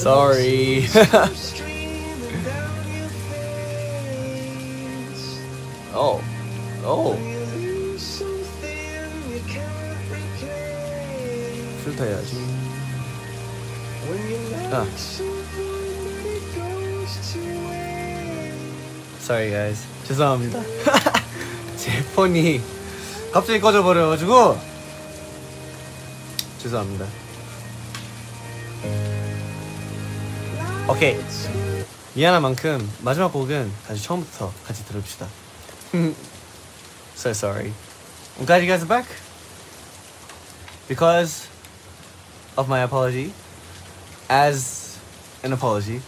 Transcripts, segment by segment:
Sorry. oh. Oh. 필터 해야지. 아. Sorry guys. 죄송합니다. 제 폰이 갑자기 꺼져버려가지고 죄송합니다. 오케이. 미안한 만큼 마지막 곡은 다시 처음부터 같이 들읍시다. so sorry. I'm glad you guys are back. Because of my apology, as an apology,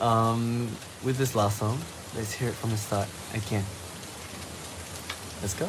um, with this last song, let's hear it from the start again. Let's go.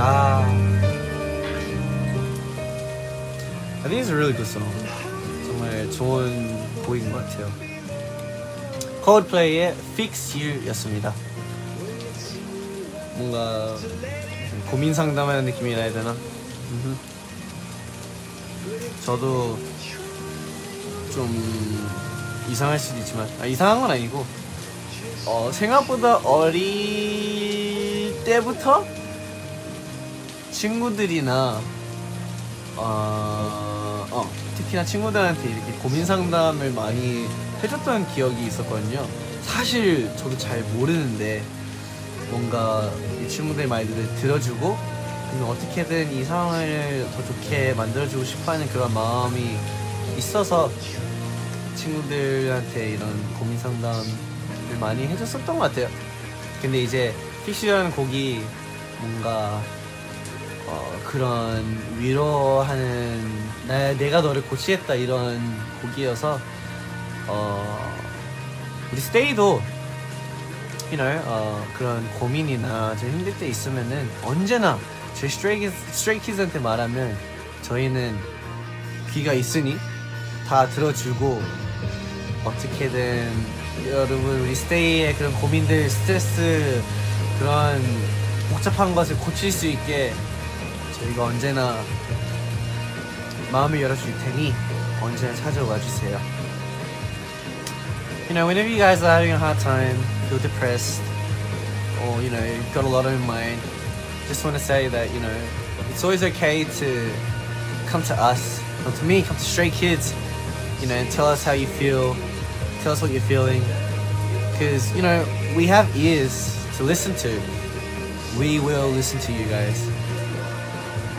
Ah. I think it's a really good song. 정말 좋은 곡인 것 같아요. Coldplay의 Fix You였습니다. 뭔가 고민 상담하는 느낌이라 해야 되나? 저도 좀 이상할 수도 있지만 아, 이상한 건 아니고 어, 생각보다 어릴 때부터 친구들이나 어, 어, 특히나 친구들한테 이렇게 고민 상담을 많이 해줬던 기억이 있었거든요. 사실 저도 잘 모르는데 뭔가 이 친구들 말들을 들어주고 어떻게든 이 상황을 더 좋게 만들어주고 싶어하는 그런 마음이 있어서 친구들한테 이런 고민 상담을 많이 해줬었던 것 같아요. 근데 이제 Fix You라는 곡이 뭔가 어, 그런 위로하는 나, 내가 너를 고치겠다 이런 곡이어서 어, 우리 스테이도 you know, 어, 그런 고민이나 좀 힘들 때 있으면은 언제나 저희 스트레이키즈, 스트레이키즈한테 말하면 저희는 귀가 있으니 다 들어주고 어떻게든 여러분 우리 스테이의 그런 고민들 스트레스 그런 복잡한 것을 고칠 수 있게 저희가 언제나 마음을 열어줄 테니 언제나 찾아와 주세요. You know, whenever you guys are having a hard time, feel depressed, or you know, you've got a lot on your mind, just want to say that you know, it's always okay to come to us, come to me, come to Stray Kids, you know, and tell us how you feel, tell us what you're feeling, because you know, we have ears to listen to. We will listen to you guys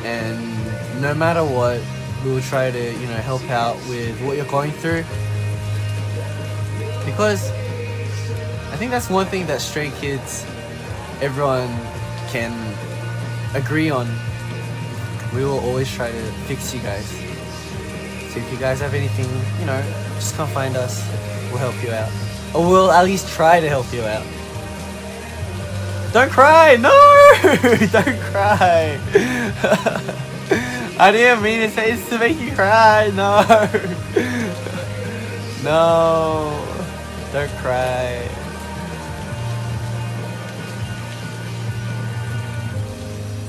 and no matter what, we will try to you know help out with what you're going through because I think that's one thing that Stray Kids, everyone can agree on. We will always try to fix you guys. So if you guys have anything, you know, just come find us. We'll help you out. or we'll at least try to help you out. Don't cry, no! Don't cry. I didn't mean to say this to make you cry, no. No, don't cry.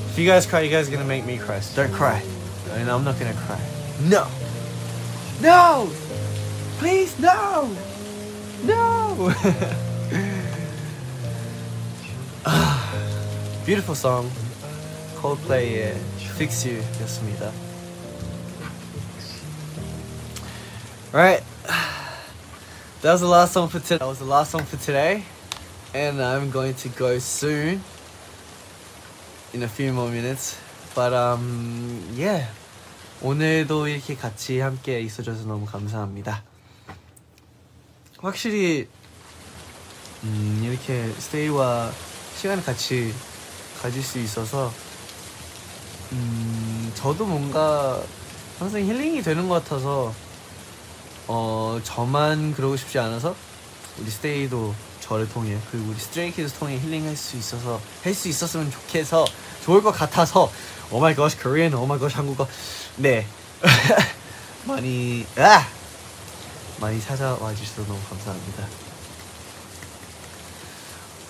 If you guys cry, you guys are gonna make me cry. So don't cry. And I'm not gonna cry. No. No! Please, no! No! Beautiful song. Coldplay의 Fix You 였습니다. Right. That was the last song for today. That was the last song for today. And I'm going to go soon. In a few more minutes. But um yeah. 오늘도 이렇게 같이 함께 있어줘서 너무 감사합니다. 확실히 음, 이렇게 스테이와 시간을 같이 가질 수 있어서 음, 저도 뭔가 항상 힐링이 되는 것 같아서 어 저만 그러고 싶지 않아서 우리 스테이도 저를 통해 그리고 우리 스트레이키즈 통해 힐링할 수 있어서 할 수 있었으면 좋겠어. 좋을 것 같아서 oh my god Korean oh my god 한국어. 네. 많이 아! 많이 찾아와 주셔서 너무 감사합니다.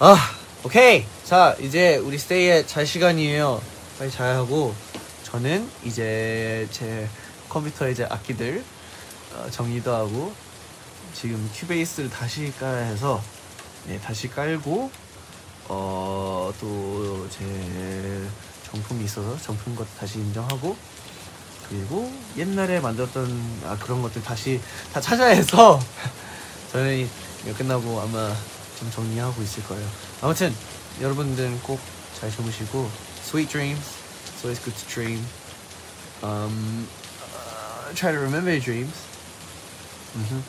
아 오케이 자 이제 우리 스테이의 잘 시간이에요. 빨리 자야 하고 저는 이제 제 컴퓨터에 이제 악기들 어, 정리도 하고 지금 큐베이스를 다시 깔아야 해서 네 다시 깔고 어 또 제 정품이 있어서 정품 것도 다시 인정하고 그리고 옛날에 만들었던 아 그런 것들 다시 다 찾아야 해서 저는 끝나고 아마 좀 정리하고 있을 거예요. 아무튼 여러분들은 꼭 잘 주무시고 sweet dreams. It's always good to dream. Um, uh, try to remember your dreams. hmm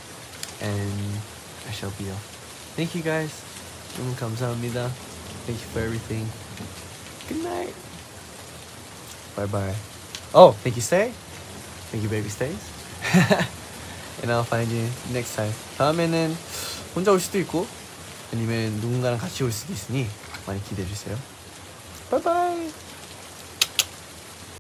And I shall be off. Thank you guys. 너무 감사합니다. Thank you for everything. Good night. Bye bye. Oh, thank you, Stay. Thank you, baby stays. and I'll find you next time. 다음에는 혼자 올 수도 있고 아니면 누군가랑 같이 올 수도 있으니 On va les quitter juste là. Bye bye